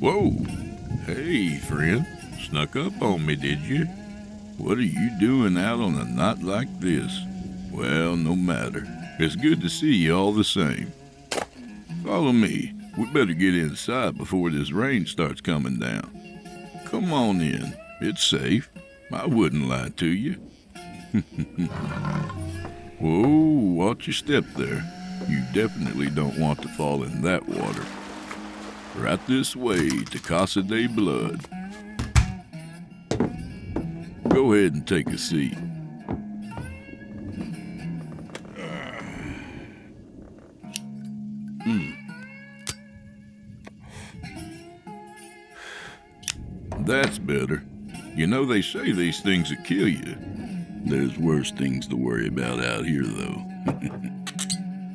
Whoa. Hey, friend. Snuck up on me, did you? What are you doing out on a night like this? Well, no matter. It's good to see you all the same. Follow me. We better get inside before this rain starts coming down. Come on in. It's safe. I wouldn't lie to you. Whoa, watch your step there. You definitely don't want to fall in that water. Right this way to Casa de Blood. Go ahead and take a seat. Mm. That's better. You know, they say these things will kill you. There's worse things to worry about out here, though.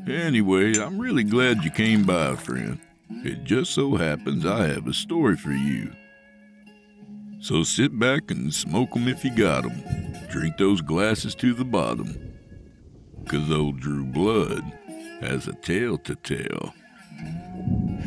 anyway, I'm really glad you came by, friend. It just so happens I have a story for you. So sit back and smoke 'em if you got 'em. Drink those glasses to the bottom. 'Cause old Drew Blood has a tale to tell.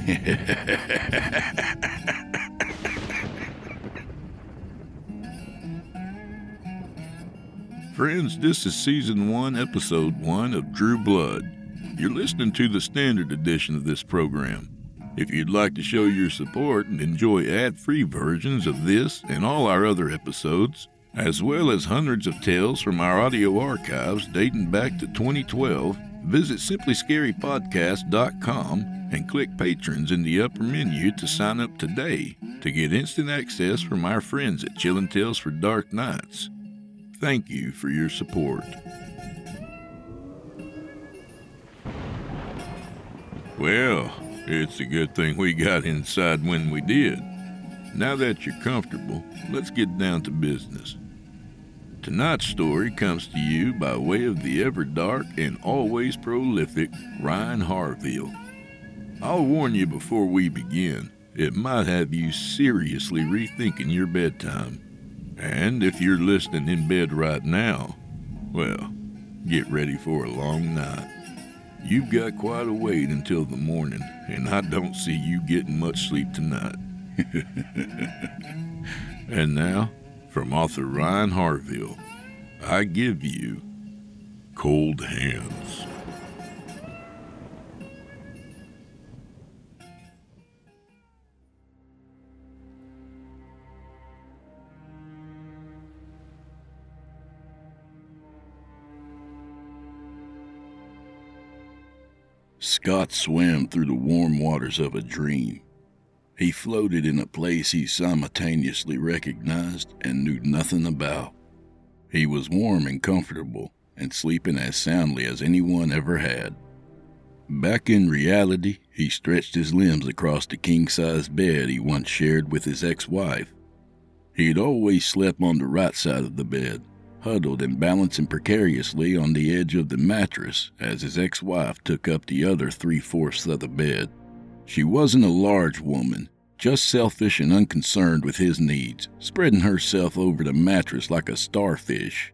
Friends, this is season one, episode one of Drew Blood. You're listening to the standard edition of this program. If you'd like to show your support and enjoy ad free versions of this and all our other episodes, as well as hundreds of tales from our audio archives dating back to 2012, visit simplyscarypodcast.com and click Patrons in the upper menu to sign up today to get instant access from our friends at Chillin' Tales for Dark Nights. Thank you for your support. Well, it's a good thing we got inside when we did. Now that you're comfortable, let's get down to business. Tonight's story comes to you by way of the ever dark and always prolific Ryan Harville. I'll warn you before we begin, it might have you seriously rethinking your bedtime. And if you're listening in bed right now, well, get ready for a long night. You've got quite a wait until the morning, and I don't see you getting much sleep tonight. and now, from author Ryan Harville, I give you Cold Hands. Scott swam through the warm waters of a dream. He floated in a place he simultaneously recognized and knew nothing about. He was warm and comfortable and sleeping as soundly as anyone ever had. Back in reality, he stretched his limbs across the king sized bed he once shared with his ex wife. He had always slept on the right side of the bed, huddled and balancing precariously on the edge of the mattress as his ex wife took up the other three fourths of the bed. She wasn't a large woman, just selfish and unconcerned with his needs, spreading herself over the mattress like a starfish.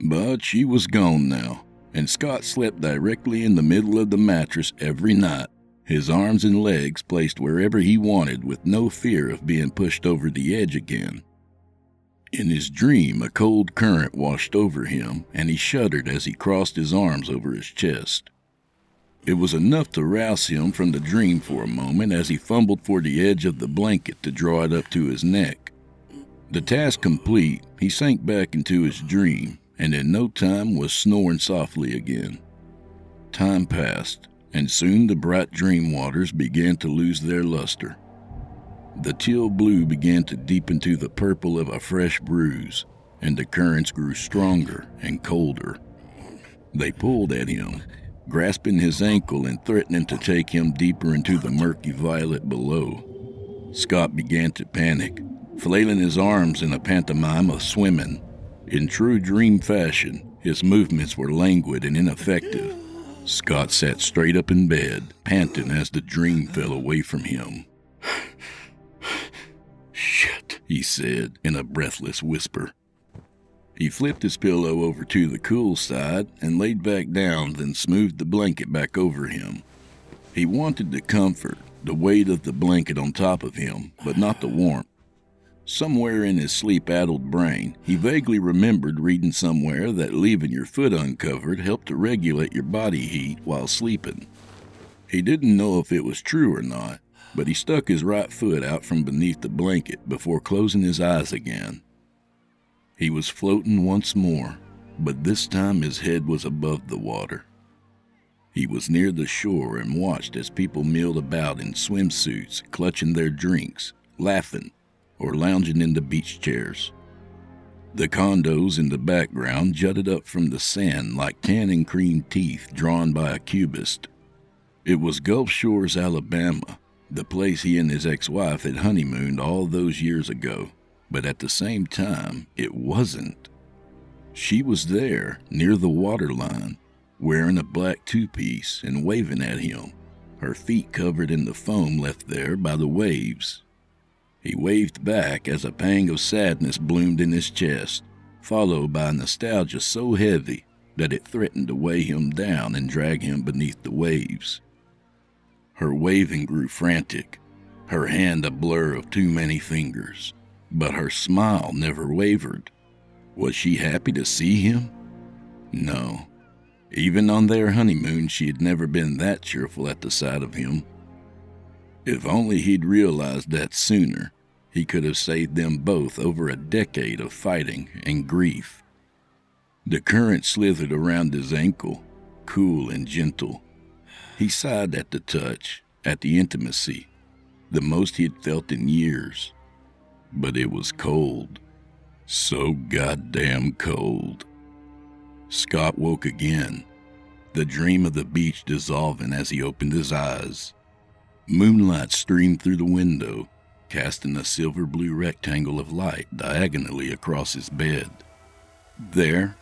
But she was gone now, and Scott slept directly in the middle of the mattress every night, his arms and legs placed wherever he wanted with no fear of being pushed over the edge again. In his dream, a cold current washed over him, and he shuddered as he crossed his arms over his chest. It was enough to rouse him from the dream for a moment as he fumbled for the edge of the blanket to draw it up to his neck. The task complete, he sank back into his dream and in no time was snoring softly again. Time passed, and soon the bright dream waters began to lose their luster. The teal blue began to deepen to the purple of a fresh bruise, and the currents grew stronger and colder. They pulled at him, grasping his ankle and threatening to take him deeper into the murky violet below. Scott began to panic, flailing his arms in a pantomime of swimming. In true dream fashion, his movements were languid and ineffective. Scott sat straight up in bed, panting as the dream fell away from him. Shit, he said in a breathless whisper. He flipped his pillow over to the cool side and laid back down, then smoothed the blanket back over him. He wanted the comfort, the weight of the blanket on top of him, but not the warmth. Somewhere in his sleep addled brain, he vaguely remembered reading somewhere that leaving your foot uncovered helped to regulate your body heat while sleeping. He didn't know if it was true or not, but he stuck his right foot out from beneath the blanket before closing his eyes again. He was floating once more, but this time his head was above the water. He was near the shore and watched as people milled about in swimsuits, clutching their drinks, laughing, or lounging in the beach chairs. The condos in the background jutted up from the sand like tan and cream teeth drawn by a cubist. It was Gulf Shores, Alabama, the place he and his ex wife had honeymooned all those years ago, but at the same time, it wasn't. She was there, near the waterline, wearing a black two piece and waving at him, her feet covered in the foam left there by the waves. He waved back as a pang of sadness bloomed in his chest, followed by nostalgia so heavy that it threatened to weigh him down and drag him beneath the waves. Her waving grew frantic, her hand a blur of too many fingers, but her smile never wavered. Was she happy to see him? No. Even on their honeymoon, she had never been that cheerful at the sight of him. If only he'd realized that sooner, he could have saved them both over a decade of fighting and grief. The current slithered around his ankle, cool and gentle. He sighed at the touch, at the intimacy, the most he had felt in years. But it was cold. So goddamn cold. Scott woke again, the dream of the beach dissolving as he opened his eyes. Moonlight streamed through the window, casting a silver blue rectangle of light diagonally across his bed. There,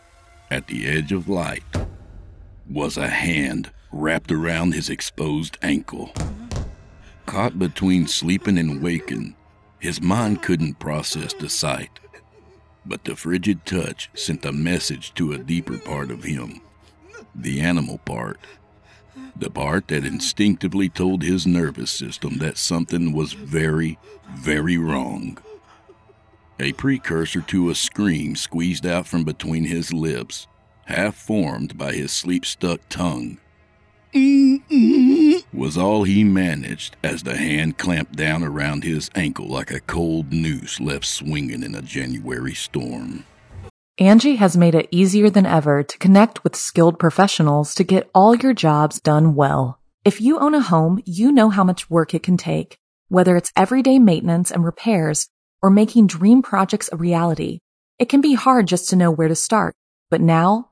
at the edge of light, was a hand wrapped around his exposed ankle. Caught between sleeping and waking, his mind couldn't process the sight. But the frigid touch sent a message to a deeper part of him the animal part the part that instinctively told his nervous system that something was very, very wrong. A precursor to a scream squeezed out from between his lips, half formed by his sleep stuck tongue. was all he managed as the hand clamped down around his ankle like a cold noose left swinging in a January storm. Angi has made it easier than ever to connect with skilled professionals to get all your jobs done well. If you own a home, you know how much work it can take, whether it's everyday maintenance and repairs or making dream projects a reality. It can be hard just to know where to start, but now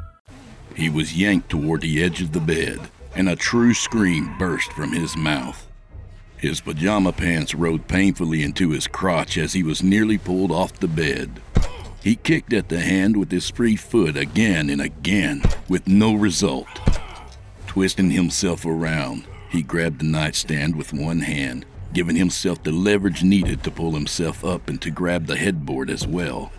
He was yanked toward the edge of the bed, and a true scream burst from his mouth. His pajama pants rode painfully into his crotch as he was nearly pulled off the bed. He kicked at the hand with his free foot again and again, with no result. Twisting himself around, he grabbed the nightstand with one hand giving himself the leverage needed to pull himself up and to grab the headboard as well.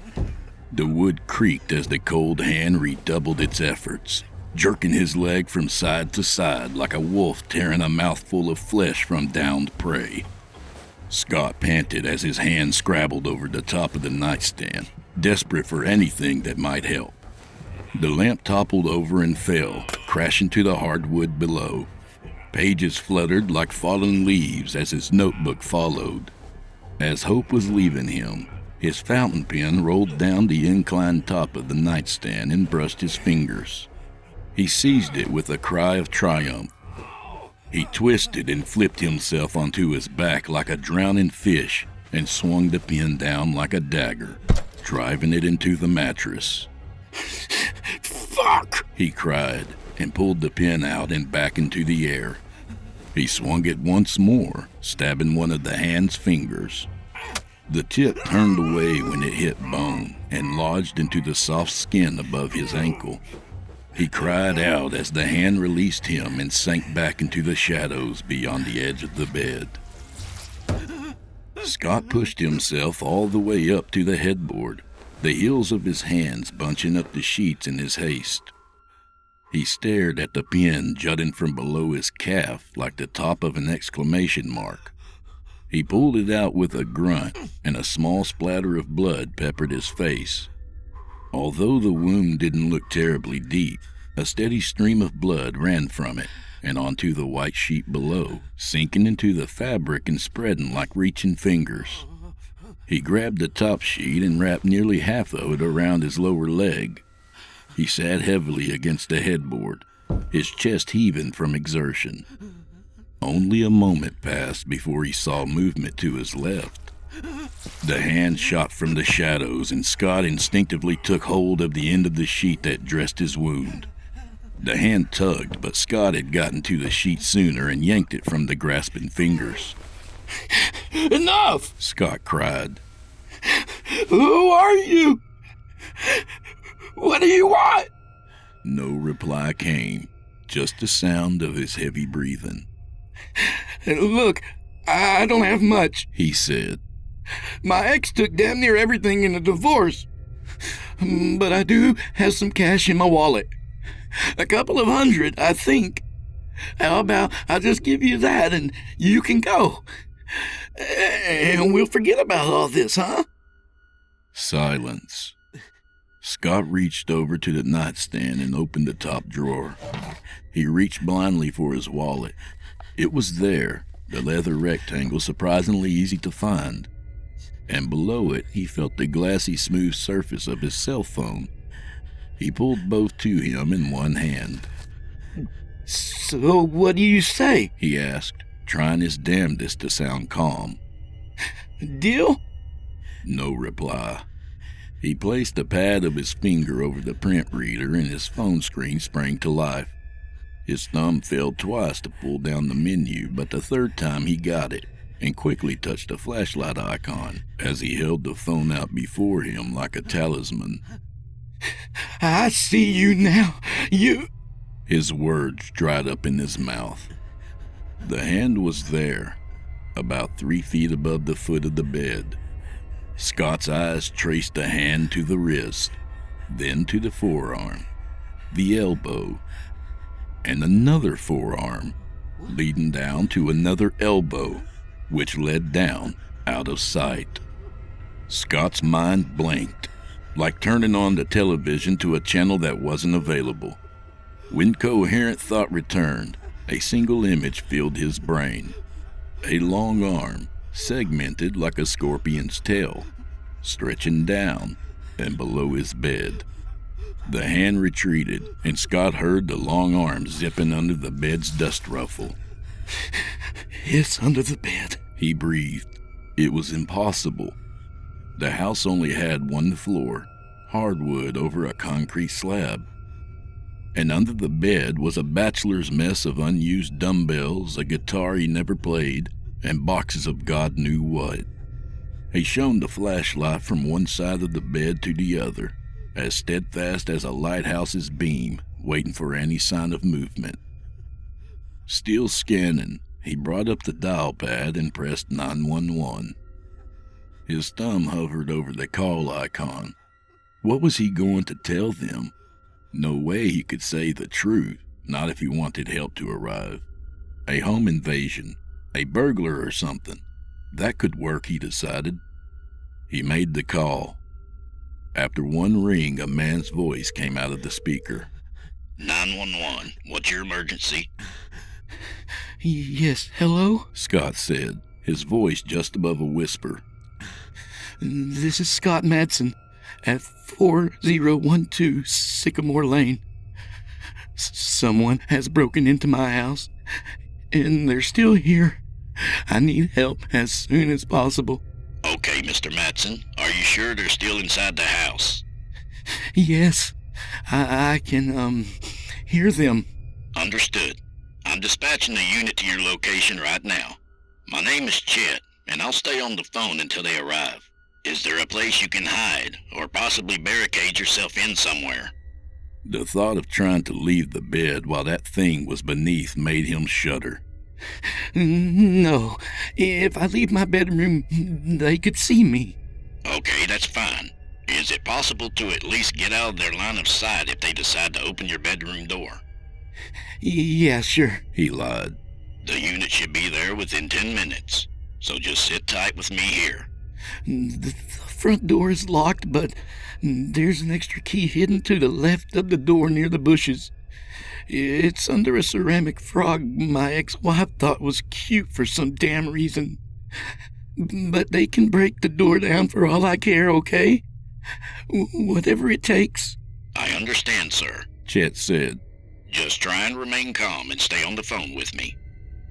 The wood creaked as the cold hand redoubled its efforts, jerking his leg from side to side like a wolf tearing a mouthful of flesh from downed prey. Scott panted as his hand scrabbled over the top of the nightstand, desperate for anything that might help. The lamp toppled over and fell, crashing to the hardwood below. Pages fluttered like fallen leaves as his notebook followed. As hope was leaving him, his fountain pen rolled down the inclined top of the nightstand and brushed his fingers. He seized it with a cry of triumph. He twisted and flipped himself onto his back like a drowning fish and swung the pen down like a dagger, driving it into the mattress. Fuck! he cried and pulled the pen out and back into the air. He swung it once more, stabbing one of the hand's fingers. The tip turned away when it hit bone and lodged into the soft skin above his ankle. He cried out as the hand released him and sank back into the shadows beyond the edge of the bed. Scott pushed himself all the way up to the headboard, the heels of his hands bunching up the sheets in his haste. He stared at the pin jutting from below his calf like the top of an exclamation mark. He pulled it out with a grunt, and a small splatter of blood peppered his face. Although the wound didn't look terribly deep, a steady stream of blood ran from it and onto the white sheet below, sinking into the fabric and spreading like reaching fingers. He grabbed the top sheet and wrapped nearly half of it around his lower leg. He sat heavily against the headboard, his chest heaving from exertion. Only a moment passed before he saw movement to his left. The hand shot from the shadows, and Scott instinctively took hold of the end of the sheet that dressed his wound. The hand tugged, but Scott had gotten to the sheet sooner and yanked it from the grasping fingers. Enough! Scott cried. Who are you? What do you want? No reply came, just the sound of his heavy breathing. Look, I don't have much, he said. My ex took damn near everything in the divorce. But I do have some cash in my wallet. A couple of hundred, I think. How about I just give you that and you can go? And we'll forget about all this, huh? Silence. Scott reached over to the nightstand and opened the top drawer. He reached blindly for his wallet. It was there, the leather rectangle surprisingly easy to find. And below it, he felt the glassy smooth surface of his cell phone. He pulled both to him in one hand. So, what do you say? he asked, trying his damnedest to sound calm. Deal? No reply. He placed the pad of his finger over the print reader and his phone screen sprang to life. His thumb failed twice to pull down the menu, but the third time he got it and quickly touched a flashlight icon as he held the phone out before him like a talisman. I see you now. You. His words dried up in his mouth. The hand was there, about three feet above the foot of the bed. Scott's eyes traced the hand to the wrist, then to the forearm, the elbow, and another forearm, leading down to another elbow, which led down out of sight. Scott's mind blanked, like turning on the television to a channel that wasn't available. When coherent thought returned, a single image filled his brain. A long arm, segmented like a scorpion's tail, stretching down and below his bed. The hand retreated, and Scott heard the long arm zipping under the bed's dust ruffle. It's under the bed, he breathed. It was impossible. The house only had one floor, hardwood over a concrete slab. And under the bed was a bachelor's mess of unused dumbbells, a guitar he never played, and boxes of God knew what. He shone the flashlight from one side of the bed to the other, as steadfast as a lighthouse's beam, waiting for any sign of movement. Still scanning, he brought up the dial pad and pressed 911. His thumb hovered over the call icon. What was he going to tell them? No way he could say the truth, not if he wanted help to arrive. A home invasion, a burglar or something. That could work, he decided. He made the call. After one ring, a man's voice came out of the speaker. 911, what's your emergency? Yes, hello? Scott said, his voice just above a whisper. This is Scott Madsen at 4012 Sycamore Lane. S- someone has broken into my house, and they're still here. I need help as soon as possible. Okay, Mr. Madsen, are you sure they're still inside the house? Yes, I, I can, um, hear them. Understood. I'm dispatching a unit to your location right now. My name is Chet, and I'll stay on the phone until they arrive. Is there a place you can hide, or possibly barricade yourself in somewhere? The thought of trying to leave the bed while that thing was beneath made him shudder. No, if I leave my bedroom, they could see me. Okay, that's fine. Is it possible to at least get out of their line of sight if they decide to open your bedroom door? Yeah, sure. He lied. The unit should be there within 10 minutes, so just sit tight with me here. The front door is locked, but there's an extra key hidden to the left of the door near the bushes. It's under a ceramic frog my ex wife thought was cute for some damn reason. But they can break the door down for all I care, okay? Whatever it takes. I understand, sir. Chet said. Just try and remain calm and stay on the phone with me.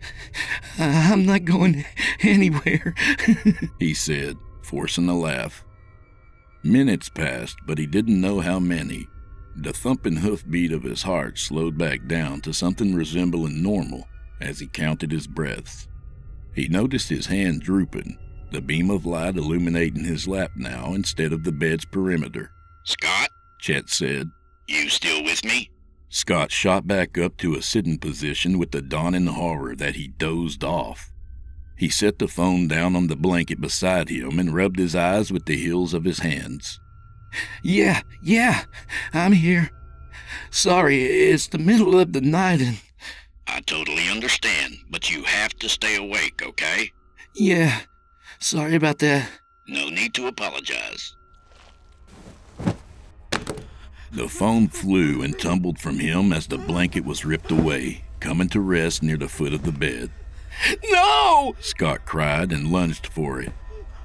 I'm not going anywhere, he said, forcing a laugh. Minutes passed, but he didn't know how many. The thumping hoofbeat of his heart slowed back down to something resembling normal as he counted his breaths. He noticed his hand drooping, the beam of light illuminating his lap now instead of the bed's perimeter. Scott? Chet said. You still with me? Scott shot back up to a sitting position with the dawning horror that he dozed off. He set the phone down on the blanket beside him and rubbed his eyes with the heels of his hands. Yeah, yeah, I'm here. Sorry, it's the middle of the night and. I totally understand, but you have to stay awake, okay? Yeah, sorry about that. No need to apologize. The phone flew and tumbled from him as the blanket was ripped away, coming to rest near the foot of the bed. No! Scott cried and lunged for it.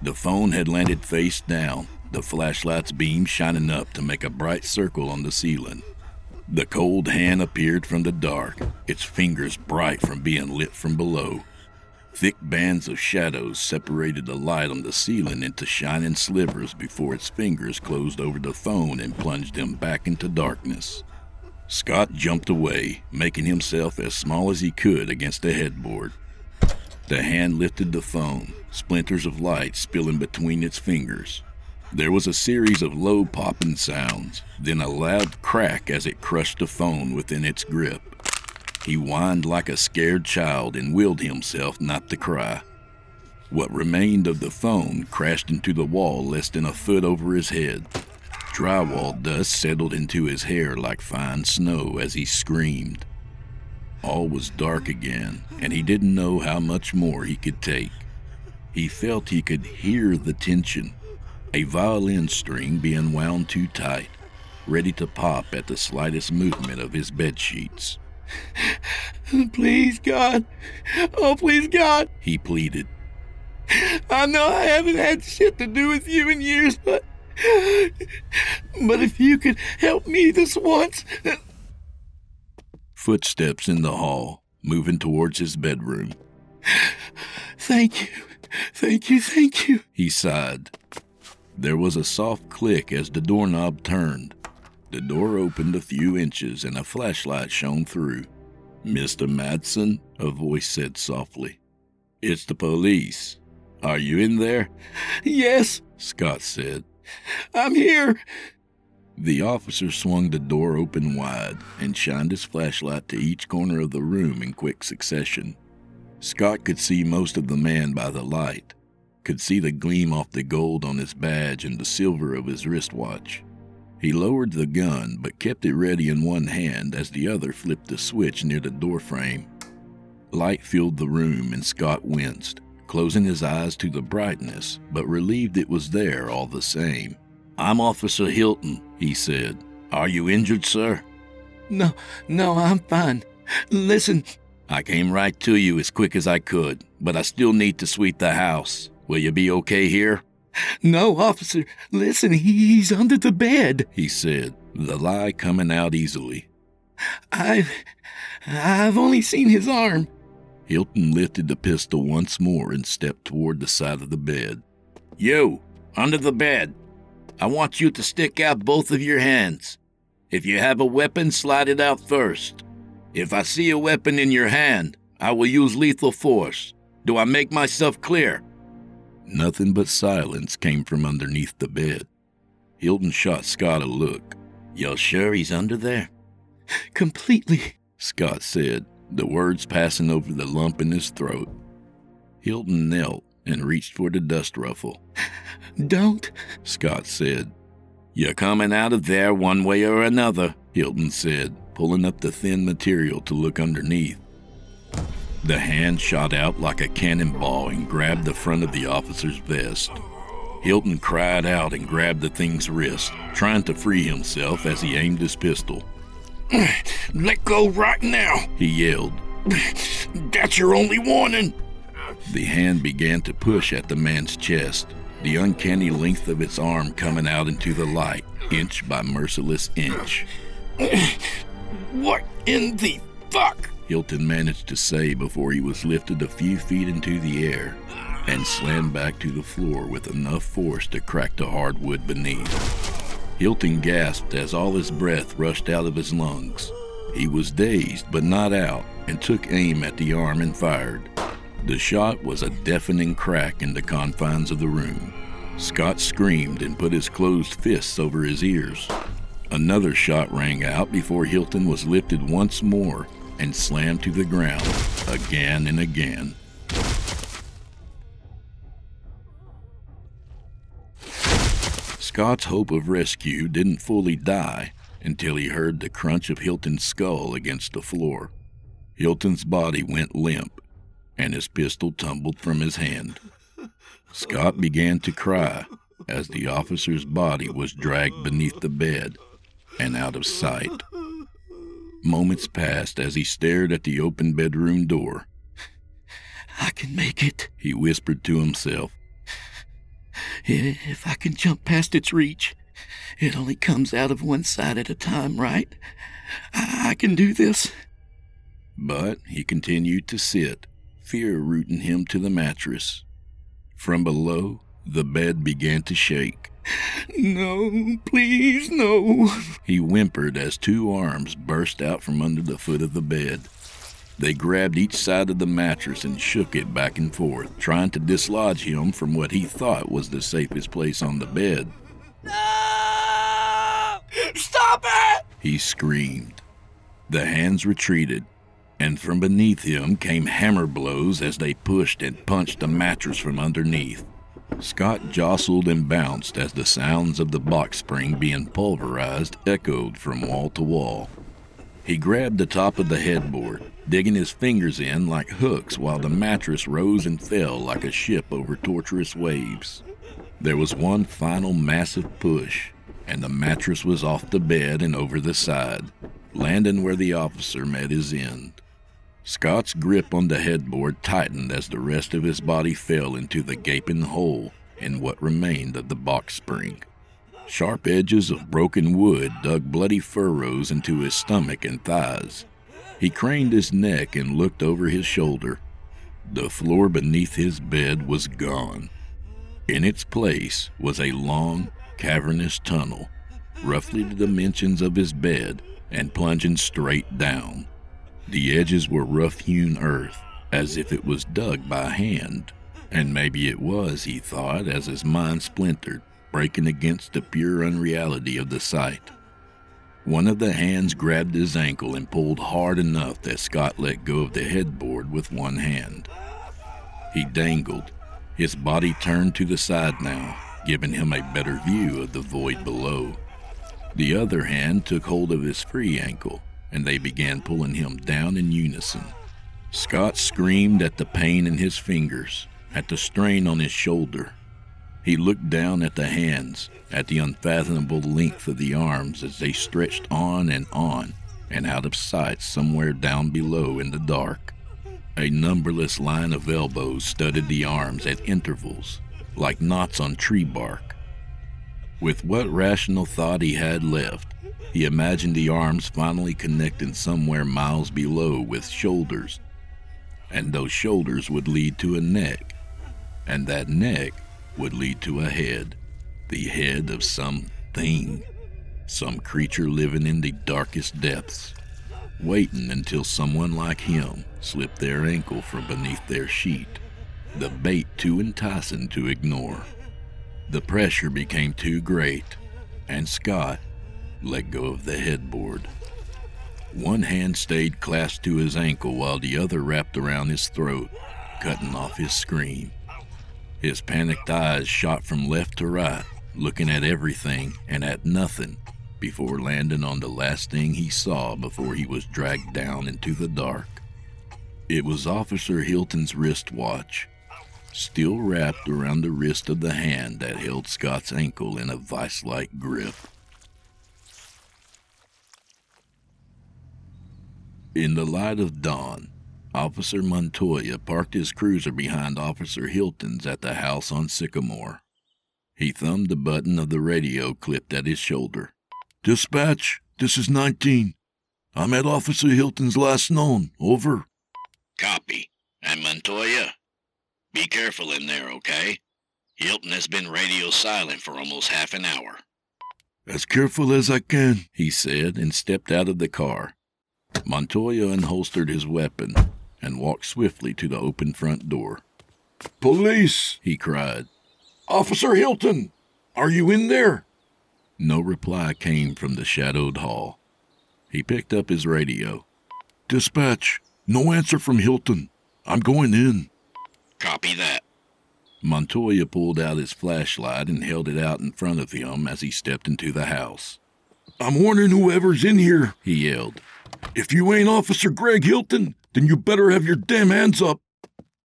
The phone had landed face down, the flashlight's beam shining up to make a bright circle on the ceiling. The cold hand appeared from the dark, its fingers bright from being lit from below. Thick bands of shadows separated the light on the ceiling into shining slivers before its fingers closed over the phone and plunged them back into darkness. Scott jumped away, making himself as small as he could against the headboard. The hand lifted the phone, splinters of light spilling between its fingers. There was a series of low popping sounds, then a loud crack as it crushed the phone within its grip. He whined like a scared child and willed himself not to cry. What remained of the phone crashed into the wall less than a foot over his head. Drywall dust settled into his hair like fine snow as he screamed. All was dark again, and he didn't know how much more he could take. He felt he could hear the tension, a violin string being wound too tight, ready to pop at the slightest movement of his bed sheets. Please, God. Oh, please, God. He pleaded. I know I haven't had shit to do with you in years, but. But if you could help me this once. Footsteps in the hall, moving towards his bedroom. Thank you. Thank you, thank you. He sighed. There was a soft click as the doorknob turned. The door opened a few inches and a flashlight shone through. Mr. Madsen, a voice said softly. It's the police. Are you in there? Yes, Scott said. I'm here. The officer swung the door open wide and shined his flashlight to each corner of the room in quick succession. Scott could see most of the man by the light, could see the gleam off the gold on his badge and the silver of his wristwatch. He lowered the gun but kept it ready in one hand as the other flipped the switch near the doorframe. Light filled the room and Scott winced, closing his eyes to the brightness, but relieved it was there all the same. I'm Officer Hilton, he said. Are you injured, sir? No, no, I'm fine. Listen, I came right to you as quick as I could, but I still need to sweep the house. Will you be okay here? No, officer, listen, he's under the bed, he said, the lie coming out easily. I've. I've only seen his arm. Hilton lifted the pistol once more and stepped toward the side of the bed. You, under the bed. I want you to stick out both of your hands. If you have a weapon, slide it out first. If I see a weapon in your hand, I will use lethal force. Do I make myself clear? Nothing but silence came from underneath the bed. Hilton shot Scott a look. You're sure he's under there? Completely, Scott said, the words passing over the lump in his throat. Hilton knelt and reached for the dust ruffle. Don't, Scott said. You're coming out of there one way or another, Hilton said, pulling up the thin material to look underneath. The hand shot out like a cannonball and grabbed the front of the officer's vest. Hilton cried out and grabbed the thing's wrist, trying to free himself as he aimed his pistol. Let go right now, he yelled. That's your only warning. The hand began to push at the man's chest, the uncanny length of its arm coming out into the light, inch by merciless inch. what in the fuck? Hilton managed to say before he was lifted a few feet into the air and slammed back to the floor with enough force to crack the hardwood beneath. Hilton gasped as all his breath rushed out of his lungs. He was dazed but not out and took aim at the arm and fired. The shot was a deafening crack in the confines of the room. Scott screamed and put his closed fists over his ears. Another shot rang out before Hilton was lifted once more and slammed to the ground again and again. Scott's hope of rescue didn't fully die until he heard the crunch of Hilton's skull against the floor. Hilton's body went limp, and his pistol tumbled from his hand. Scott began to cry as the officer's body was dragged beneath the bed and out of sight. Moments passed as he stared at the open bedroom door. I can make it, he whispered to himself. If I can jump past its reach, it only comes out of one side at a time, right? I can do this. But he continued to sit, fear rooting him to the mattress. From below, the bed began to shake. No, please, no. He whimpered as two arms burst out from under the foot of the bed. They grabbed each side of the mattress and shook it back and forth, trying to dislodge him from what he thought was the safest place on the bed. No! Stop it! He screamed. The hands retreated, and from beneath him came hammer blows as they pushed and punched the mattress from underneath. Scott jostled and bounced as the sounds of the box spring being pulverized echoed from wall to wall. He grabbed the top of the headboard, digging his fingers in like hooks while the mattress rose and fell like a ship over tortuous waves. There was one final massive push, and the mattress was off the bed and over the side, landing where the officer met his end. Scott's grip on the headboard tightened as the rest of his body fell into the gaping hole in what remained of the box spring. Sharp edges of broken wood dug bloody furrows into his stomach and thighs. He craned his neck and looked over his shoulder. The floor beneath his bed was gone. In its place was a long, cavernous tunnel, roughly the dimensions of his bed and plunging straight down. The edges were rough hewn earth, as if it was dug by hand. And maybe it was, he thought, as his mind splintered, breaking against the pure unreality of the sight. One of the hands grabbed his ankle and pulled hard enough that Scott let go of the headboard with one hand. He dangled, his body turned to the side now, giving him a better view of the void below. The other hand took hold of his free ankle, and they began pulling him down in unison. Scott screamed at the pain in his fingers, at the strain on his shoulder. He looked down at the hands, at the unfathomable length of the arms as they stretched on and on and out of sight somewhere down below in the dark. A numberless line of elbows studded the arms at intervals, like knots on tree bark. With what rational thought he had left, he imagined the arms finally connecting somewhere miles below with shoulders, and those shoulders would lead to a neck, and that neck would lead to a head, the head of some thing, some creature living in the darkest depths, waiting until someone like him slipped their ankle from beneath their sheet, the bait too enticing to ignore. The pressure became too great, and Scott let go of the headboard. One hand stayed clasped to his ankle while the other wrapped around his throat, cutting off his scream. His panicked eyes shot from left to right, looking at everything and at nothing before landing on the last thing he saw before he was dragged down into the dark. It was Officer Hilton's wristwatch, still wrapped around the wrist of the hand that held Scott's ankle in a vice like grip. In the light of dawn, Officer Montoya parked his cruiser behind Officer Hilton's at the house on Sycamore. He thumbed the button of the radio clipped at his shoulder. Dispatch, this is 19. I'm at Officer Hilton's last known. Over. Copy. And Montoya? Be careful in there, okay? Hilton has been radio silent for almost half an hour. As careful as I can, he said, and stepped out of the car. Montoya unholstered his weapon and walked swiftly to the open front door. Police! he cried. Officer Hilton! Are you in there? No reply came from the shadowed hall. He picked up his radio. Dispatch, no answer from Hilton. I'm going in. Copy that. Montoya pulled out his flashlight and held it out in front of him as he stepped into the house. I'm warning whoever's in here, he yelled. If you ain't Officer Greg Hilton, then you better have your damn hands up.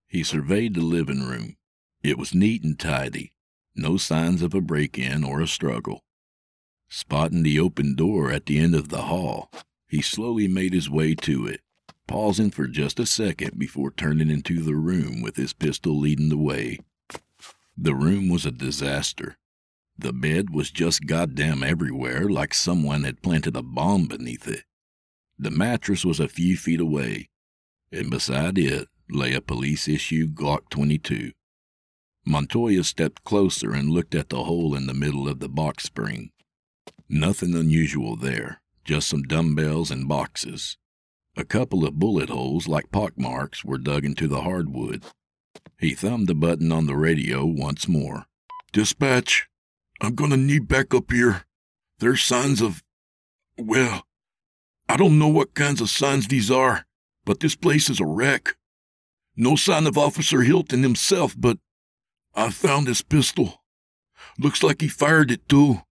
He surveyed the living room. It was neat and tidy, no signs of a break in or a struggle. Spotting the open door at the end of the hall, he slowly made his way to it, pausing for just a second before turning into the room with his pistol leading the way. The room was a disaster. The bed was just goddamn everywhere, like someone had planted a bomb beneath it. The mattress was a few feet away, and beside it lay a police issue Glock 22. Montoya stepped closer and looked at the hole in the middle of the box spring. Nothing unusual there, just some dumbbells and boxes. A couple of bullet holes like pockmarks were dug into the hardwood. He thumbed the button on the radio once more. Dispatch, I'm gonna need backup here. There's signs of. Well, I don't know what kinds of signs these are, but this place is a wreck. No sign of Officer Hilton himself, but I found his pistol. Looks like he fired it too.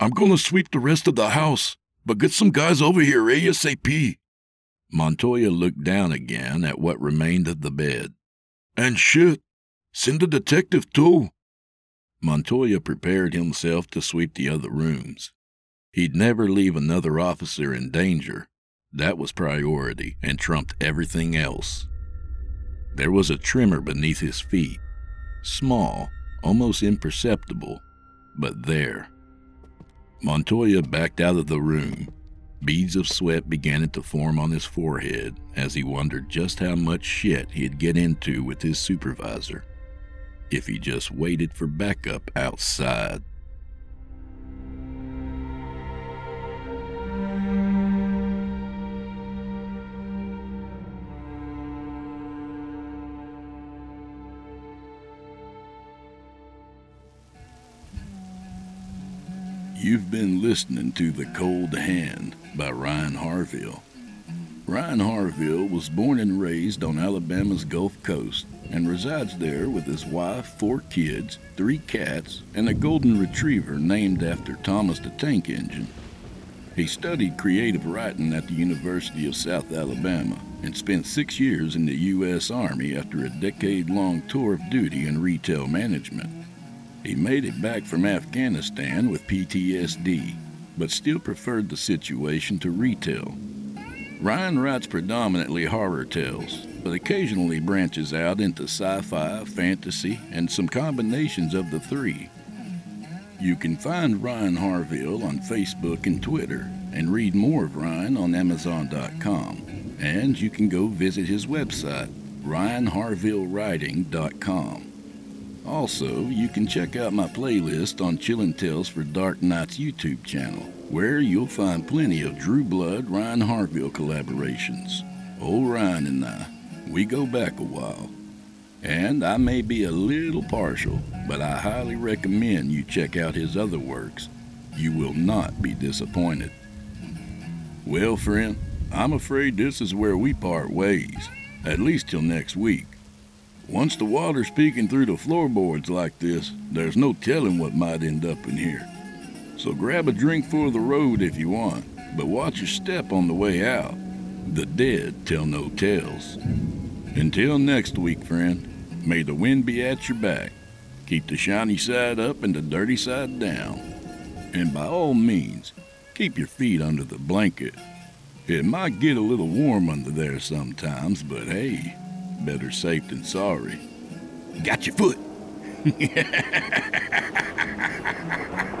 I'm gonna sweep the rest of the house, but get some guys over here ASAP. Montoya looked down again at what remained of the bed. And shit, send a detective too. Montoya prepared himself to sweep the other rooms. He'd never leave another officer in danger. That was priority and trumped everything else. There was a tremor beneath his feet. Small, almost imperceptible, but there. Montoya backed out of the room. Beads of sweat began to form on his forehead as he wondered just how much shit he'd get into with his supervisor if he just waited for backup outside. You've been listening to The Cold Hand by Ryan Harville. Ryan Harville was born and raised on Alabama's Gulf Coast and resides there with his wife, four kids, three cats, and a golden retriever named after Thomas the Tank Engine. He studied creative writing at the University of South Alabama and spent six years in the U.S. Army after a decade long tour of duty in retail management. He made it back from Afghanistan with PTSD, but still preferred the situation to retail. Ryan writes predominantly horror tales, but occasionally branches out into sci fi, fantasy, and some combinations of the three. You can find Ryan Harville on Facebook and Twitter, and read more of Ryan on Amazon.com. And you can go visit his website, RyanHarvilleWriting.com. Also, you can check out my playlist on Chillin' Tales for Dark Nights YouTube channel, where you'll find plenty of Drew Blood Ryan Harville collaborations. Old Ryan and I, we go back a while. And I may be a little partial, but I highly recommend you check out his other works. You will not be disappointed. Well, friend, I'm afraid this is where we part ways, at least till next week. Once the water's peeking through the floorboards like this, there's no telling what might end up in here. So grab a drink for the road if you want, but watch your step on the way out. The dead tell no tales. Until next week, friend, may the wind be at your back. Keep the shiny side up and the dirty side down. And by all means, keep your feet under the blanket. It might get a little warm under there sometimes, but hey, better safe than sorry. Got your foot.